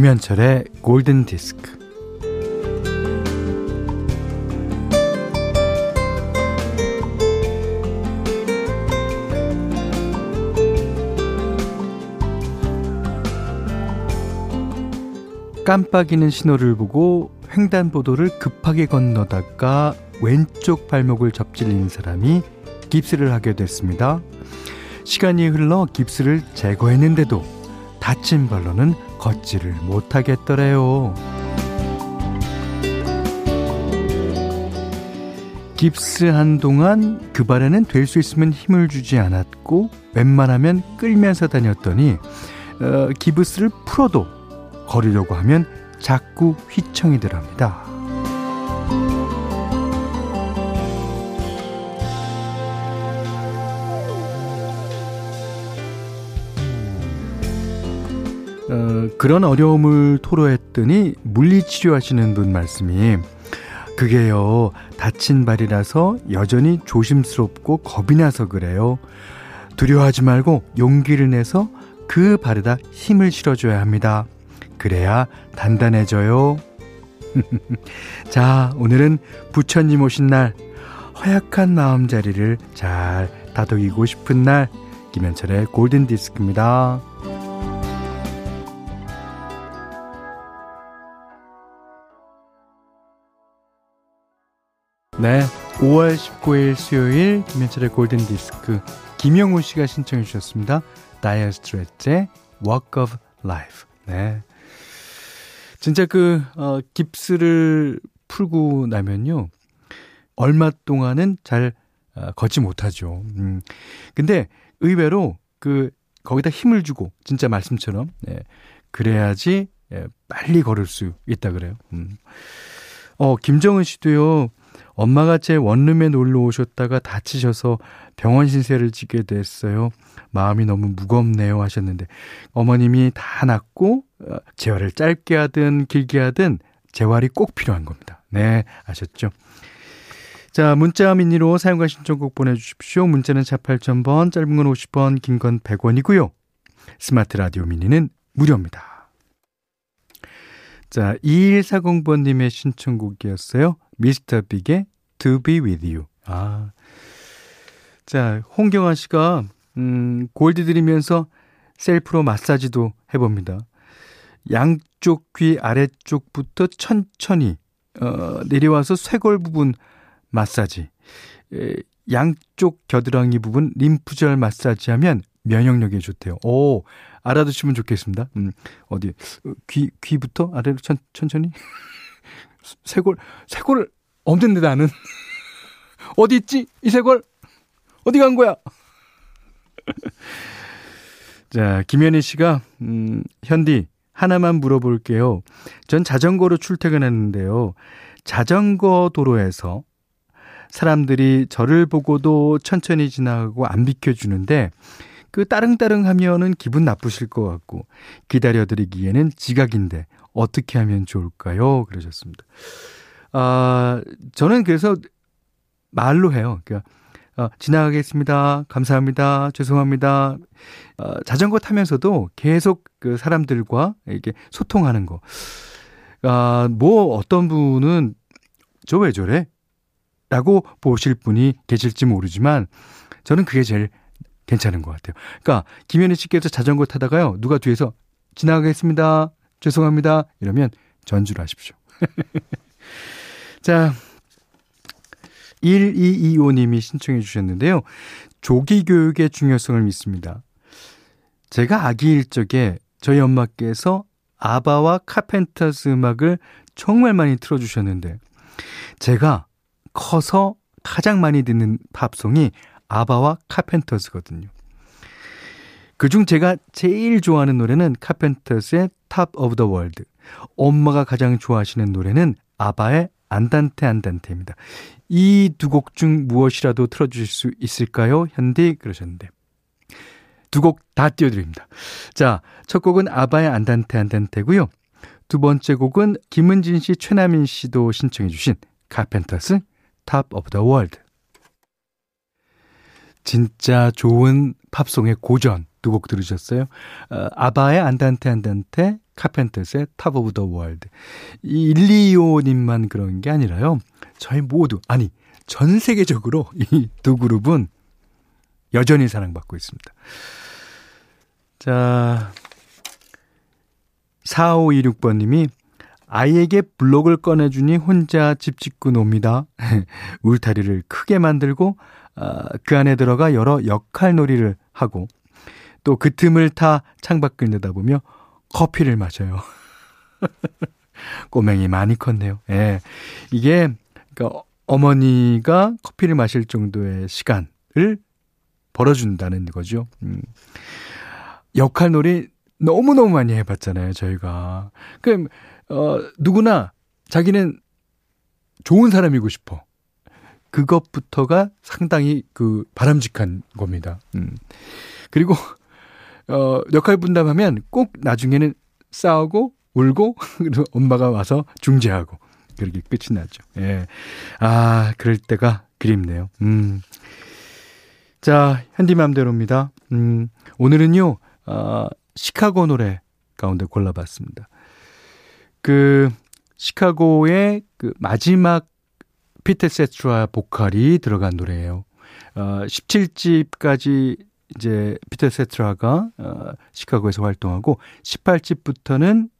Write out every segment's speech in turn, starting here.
김현철의 골든 디스크. 깜빡이는 신호를 보고 횡단보도를 급하게 건너다가 왼쪽 발목을 접질린 사람이 깁스를 하게 됐습니다. 시간이 흘러 깁스를 제거했는데도 다친 발로는 걷지를 못하겠더래요. 깁스한 동안 그 발에는 될 수 있으면 힘을 주지 않았고 웬만하면 끌면서 다녔더니 어, 기브스를 풀어도 걸으려고 하면 자꾸 휘청이더랍니다. 그런 어려움을 토로했더니 물리치료하시는 분 말씀이 그게요 다친 발이라서 여전히 조심스럽고 겁이 나서 그래요. 두려워하지 말고 용기를 내서 그 발에다 힘을 실어줘야 합니다. 그래야 단단해져요. 자 오늘은 부처님 오신 날 허약한 마음 자리를 잘 다독이고 싶은 날 김현철의 골든디스크입니다 네, 5월 19일 수요일 김현철의 골든 디스크 김영우 씨가 신청해 주셨습니다. 다이어 스트레트의 Walk of Life. 네. 진짜 그 어, 깁스를 풀고 나면요. 얼마 동안은 잘 어, 걷지 못하죠. 음. 근데 의외로 그 거기다 힘을 주고 진짜 말씀처럼 네. 그래야지 예, 빨리 걸을 수 있다 그래요. 음. 어, 김정은 씨도요. 엄마가 제 원룸에 놀러 오셨다가 다치셔서 병원 신세를 지게 됐어요. 마음이 너무 무겁네요 하셨는데 어머님이 다 낫고 어, 재활을 짧게 하든 길게 하든 재활이 꼭 필요한 겁니다. 네, 아셨죠? 자, 문자 미니로 사용과 신청곡 보내주십시오. 문자는 4 8000번, 짧은 건 50원, 긴건 100원이고요. 스마트 라디오 미니는 무료입니다. 자, 2140번님의 신청곡이었어요. 미스터 빅의 To Be With You. 아. 자, 홍경아 씨가, 음, 골드 드리면서 셀프로 마사지도 해봅니다. 양쪽 귀 아래쪽부터 천천히, 어, 내려와서 쇄골 부분 마사지. 에, 양쪽 겨드랑이 부분 림프절 마사지 하면 면역력에 좋대요. 오, 알아두시면 좋겠습니다. 음, 어디, 귀, 귀부터 아래로 천, 천천히? 쇄골, 쇄골 없는데 나는. 어디 있지? 이 쇄골? 어디 간 거야? 자, 김현희 씨가, 음, 현디, 하나만 물어볼게요. 전 자전거로 출퇴근했는데요. 자전거 도로에서 사람들이 저를 보고도 천천히 지나가고 안 비켜주는데, 그 따릉따릉 하면은 기분 나쁘실 것 같고, 기다려드리기에는 지각인데, 어떻게 하면 좋을까요? 그러셨습니다. 아, 저는 그래서 말로 해요. 그러니까, 어, 지나가겠습니다. 감사합니다. 죄송합니다. 어, 자전거 타면서도 계속 그 사람들과 이렇게 소통하는 거. 아, 뭐 어떤 분은 저 왜 저래? 라고 보실 분이 계실지 모르지만 저는 그게 제일 괜찮은 것 같아요. 그러니까 김현희 씨께서 자전거 타다가요. 누가 뒤에서 지나가겠습니다. 죄송합니다. 이러면 전주를 하십시오. 자, 1225님이 신청해 주셨는데요. 조기 교육의 중요성을 믿습니다. 제가 아기일 적에 저희 엄마께서 아바와 카펜터스 음악을 정말 많이 틀어주셨는데, 제가 커서 가장 많이 듣는 팝송이 아바와 카펜터스거든요. 그중 제가 제일 좋아하는 노래는 카펜터스의 Top of the World. 엄마가 가장 좋아하시는 노래는 아바의 안단테 안단테입니다. 이 두 곡 중 무엇이라도 틀어주실 수 있을까요? 현디 그러셨는데 두 곡 다 띄워드립니다. 자, 첫 곡은 아바의 안단테 안단테고요. 두 번째 곡은 김은진 씨, 최나민 씨도 신청해 주신 카펜터스 Top of the World. 진짜 좋은 팝송의 고전 두 곡 들으셨어요. 어, 아바의 안단테 안단테, 카펜터스의 Top of the World. 이 125님만 그런 게 아니라요. 저희 모두, 아니, 전 세계적으로 이 두 그룹은 여전히 사랑받고 있습니다. 자, 4526번님이 아이에게 블록을 꺼내주니 혼자 집 짓고 놉니다. 울타리를 크게 만들고 어, 그 안에 들어가 여러 역할놀이를 하고 또 그 틈을 타 창밖을 내다보며 커피를 마셔요. 꼬맹이 많이 컸네요. 예. 이게 그러니까 어머니가 커피를 마실 정도의 시간을 벌어준다는 거죠. 음. 역할놀이 너무너무 많이 해봤잖아요, 저희가. 그럼, 어, 누구나 자기는 좋은 사람이고 싶어. 그것부터가 상당히 그 바람직한 겁니다. 음. 그리고 어 역할 분담하면 꼭 나중에는 싸우고 울고 그리고 엄마가 와서 중재하고 그렇게 끝이 나죠. 예. 아, 그럴 때가 그립네요. 음. 자, 현디맘대로입니다. 음. 오늘은요. 어, 시카고 노래 가운데 골라봤습니다. 그 시카고의 그 마지막 피터 세트라 보컬이 들어간 노래예요. 어, 17집까지 이제 피터 세트라가 어, 시카고에서 활동하고 18집부터는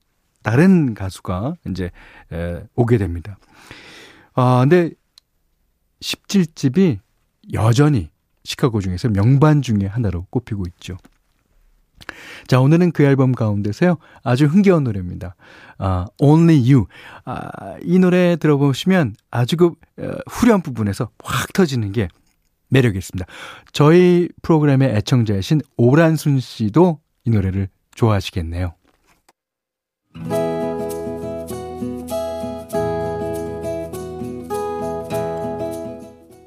다른 가수가 이제 에, 오게 됩니다. 아, 근데 17집이 여전히 시카고 중에서 명반 중에 하나로 꼽히고 있죠. 자, 오늘은 그 앨범 가운데서요. 아주 흥겨운 노래입니다. 아, Only You. 아, 이 노래 들어보시면 아주 그 어, 후렴 부분에서 확 터지는 게 매력이 있습니다. 저희 프로그램의 애청자이신 오란순 씨도 이 노래를 좋아하시겠네요.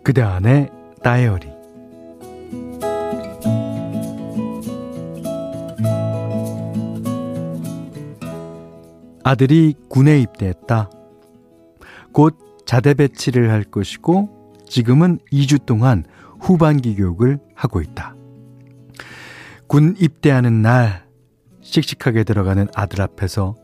그대 안의 다이어리 아들이 군에 입대했다. 곧 자대 배치를 할 것이고 지금은 2주 동안 후반기 교육을 하고 있다. 군 입대하는 날 씩씩하게 들어가는 아들 앞에서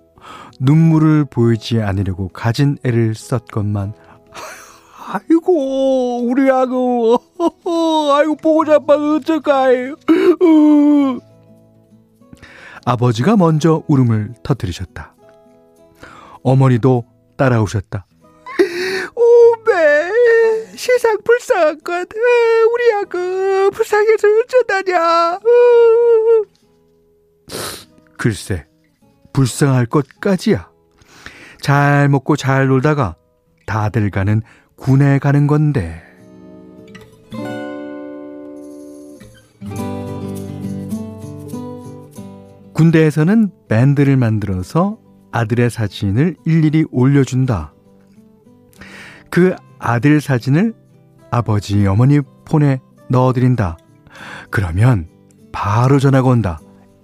눈물을 보이지 않으려고 가진 애를 썼건만 아이고 우리 아구 아이고 보고 잡아 어쩔까요 아버지가 먼저 울음을 터뜨리셨다. 어머니도 따라오셨다. 세상 불쌍한 것. 우리 아그 불쌍해서 어쩌다냐. 글쎄 불쌍할 것까지야. 잘 먹고 잘 놀다가 다들 가는 군에 가는 건데. 군대에서는 밴드를 만들어서 아들의 사진을 일일이 올려준다. 그 아들 사진을 아버지, 어머니 폰에 넣어드린다. 그러면 바로 전화가 온다.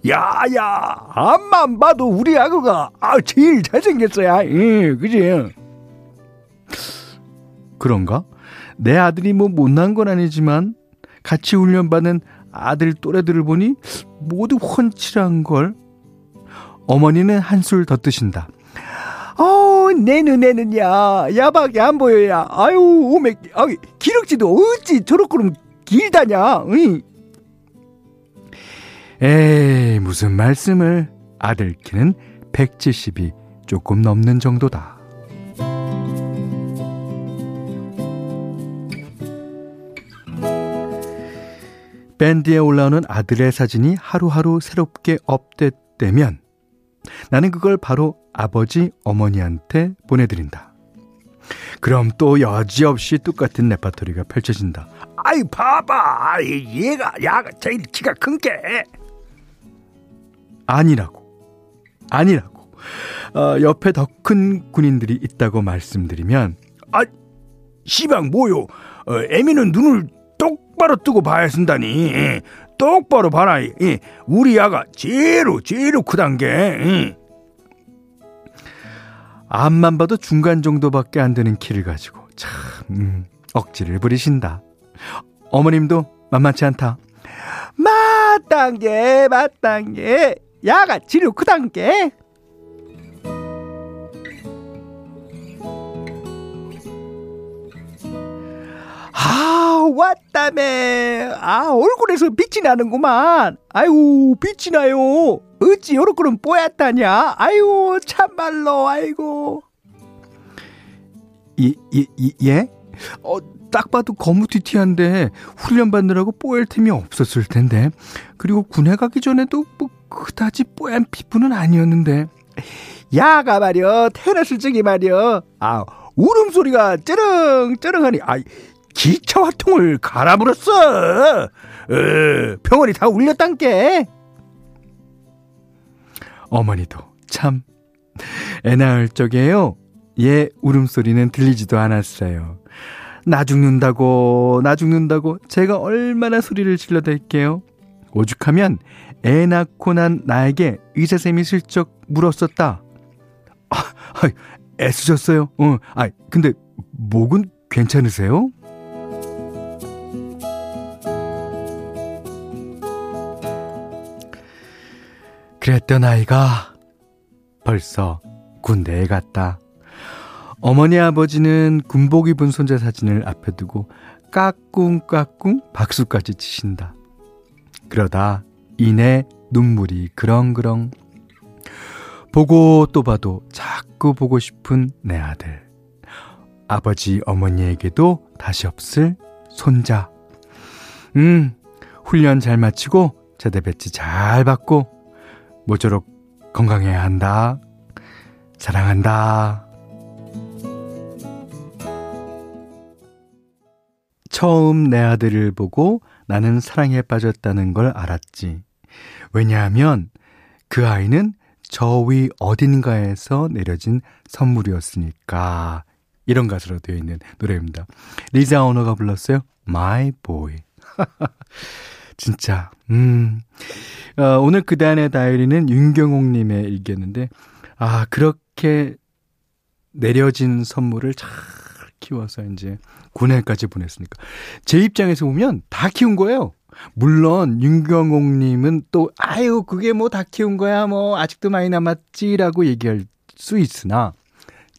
야, 야, 앞만 봐도 우리 아그가 아, 제일 잘생겼어야. 예, 그지? 그런가? 내 아들이 뭐 못난 건 아니지만 같이 훈련받는 아들 또래들을 보니 모두 훤칠한 걸 어머니는 한술 더 뜨신다. 어, 내 눈에는야, 야밖에 안 보여야. 아유, 오메, 아 기럭지도 어찌 저렇게는 길다냐, 응? 에이, 무슨 말씀을. 아들 키는 170이 조금 넘는 정도다. 밴드에 올라오는 아들의 사진이 하루하루 새롭게 업데이트되면 나는 그걸 바로 아버지, 어머니한테 보내드린다. 그럼 또 여지없이 똑같은 레파토리가 펼쳐진다. 아이, 봐봐. 얘가, 야가 제일 키가 큰 게. 아니라고. 아니라고. 어, 옆에 더 큰 군인들이 있다고 말씀드리면, 아, 시방 뭐요? 어, 애미는 눈을 똑바로 뜨고 봐야 쓴다니. 똑바로 봐라. 이, 우리 아가 제로 제로 크단 게. 이. 앞만 봐도 중간 정도밖에 안 되는 키를 가지고 참 음, 억지를 부리신다. 어머님도 만만치 않다. 마땅게 마땅게 야가 지루 크단게 아 왔다매. 아 얼굴에서 빛이 나는구만. 아유 빛이 나요. 어찌 요렇게는 뽀얗다냐. 아유 참말로 아이고. 예, 예, 예? 어, 딱 봐도 거무튀튀한데 훈련 받느라고 뽀얄 틈이 없었을 텐데. 그리고 군에 가기 전에도 뭐 그다지 뽀얀 피부는 아니었는데. 야가 말이여. 태어났을 적이 말이여. 아 울음소리가 쩌렁쩌렁하니. 아 기차 화통을 갈아물었어 어, 병원이 다 울렸단께 어머니도 참 애 낳을 적에요 얘 울음소리는 들리지도 않았어요. 나 죽는다고, 나 죽는다고 제가 얼마나 소리를 질러댈게요. 오죽하면 애 낳고 난 나에게 의사쌤이 슬쩍 물었었다. 아, 아 애쓰셨어요? 어, 아, 근데 목은 괜찮으세요? 그랬던 아이가 벌써 군대에 갔다. 어머니 아버지는 군복 입은 손자 사진을 앞에 두고 까꿍까꿍 박수까지 치신다. 그러다 이내 눈물이 그렁그렁. 보고 또 봐도 자꾸 보고 싶은 내 아들. 아버지 어머니에게도 다시 없을 손자. 음, 훈련 잘 마치고 제대 배치 잘 받고 모쪼록 건강해야 한다. 사랑한다. 처음 내 아들을 보고 나는 사랑에 빠졌다는 걸 알았지. 왜냐하면 그 아이는 저 위 어딘가에서 내려진 선물이었으니까. 이런 가사로 되어 있는 노래입니다. 리자 오너가 불렀어요. My Boy. 진짜, 음. 어, 오늘 그단의 다이어리는 윤경옥님의 일기였는데, 아, 그렇게 내려진 선물을 잘 키워서 이제 군에까지 보냈으니까. 제 입장에서 보면 다 키운 거예요. 물론 윤경옥님은 또 아유 그게 뭐 다 키운 거야 뭐 아직도 많이 남았지라고 얘기할 수 있으나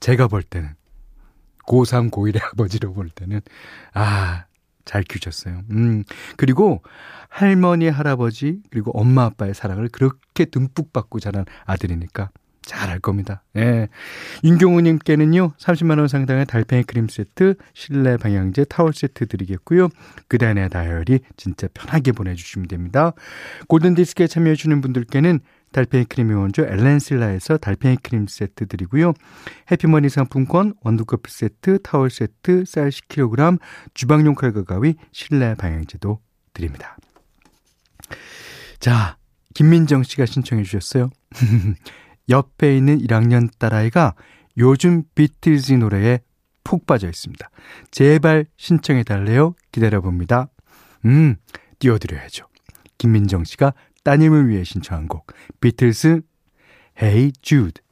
제가 볼 때는 고3 고1의 아버지로 볼 때는 아 잘 키우셨어요. 음 그리고 할머니 할아버지 그리고 엄마 아빠의 사랑을 그렇게 듬뿍 받고 자란 아들이니까 잘할 겁니다. 예. 윤경우님께는요, 30만원 상당의 달팽이 크림 세트, 실내 방향제 타월 세트 드리겠고요. 그 다음에 다이어리 진짜 편하게 보내주시면 됩니다. 골든디스크에 참여해주시는 분들께는 달팽이 크림이 원조 엘렌실라에서 달팽이 크림 세트 드리고요. 해피머니 상품권, 원두커피 세트, 타월 세트, 쌀 10kg, 주방용 칼과 가위, 실내 방향제도 드립니다. 자, 김민정 씨가 신청해 주셨어요. 옆에 있는 1학년 딸아이가 요즘 비틀즈 노래에 푹 빠져 있습니다. 제발 신청해 달래요. 기다려 봅니다. 음, 띄워드려야죠. 김민정 씨가 따님을 위해 신청한 곡 비틀스 Hey Jude.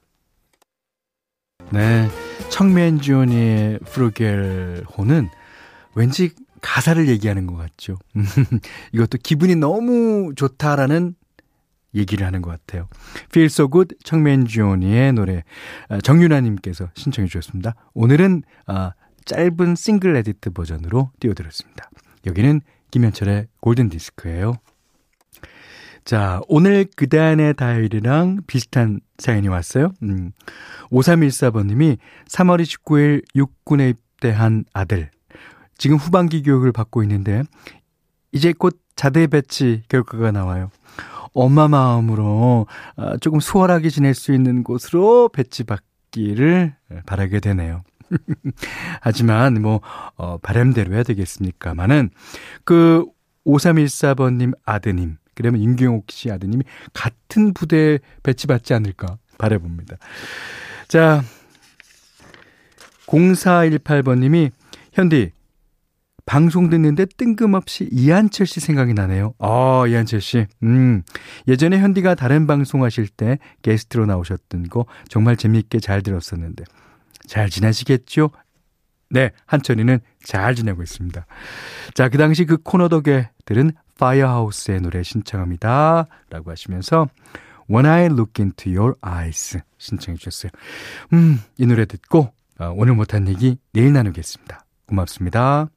네, 척 맨지오니의 플루겔 혼은 왠지 가사를 얘기하는 것 같죠. 이것도 기분이 너무 좋다라는 얘기를 하는 것 같아요. Feels So Good 척 맨지오니의 노래 아, 정윤아님께서 신청해 주셨습니다. 오늘은 아, 짧은 싱글 edit 버전으로 띄워드렸습니다. 여기는 김현철의 골든 디스크예요. 자, 오늘 그단의 다이어리랑 비슷한 사연이 왔어요. 음, 5314번님이 3월 29일 육군에 입대한 아들. 지금 후반기 교육을 받고 있는데, 이제 곧 자대 배치 결과가 나와요. 엄마 마음으로 아, 조금 수월하게 지낼 수 있는 곳으로 배치받기를 바라게 되네요. 하지만 뭐 어, 바람대로 해야 되겠습니까마는 그 5314번님 아드님 그러면 임경옥 씨 아드님이 같은 부대에 배치받지 않을까 바라봅니다. 자 0418번님이 현디 방송 듣는데 뜬금없이 이한철 씨 생각이 나네요. 아, 이한철 씨. 음. 예전에 현디가 다른 방송 하실 때 게스트로 나오셨던 거 정말 재밌게 잘 들었었는데. 잘 지내시겠죠? 네, 한천이는 잘 지내고 있습니다. 자, 그 당시 그 코너 덕에 들은 파이어하우스의 노래 신청합니다. 라고 하시면서 When I Look Into Your Eyes 신청해 주셨어요. 음, 이 노래 듣고 어, 오늘 못한 얘기 내일 나누겠습니다. 고맙습니다.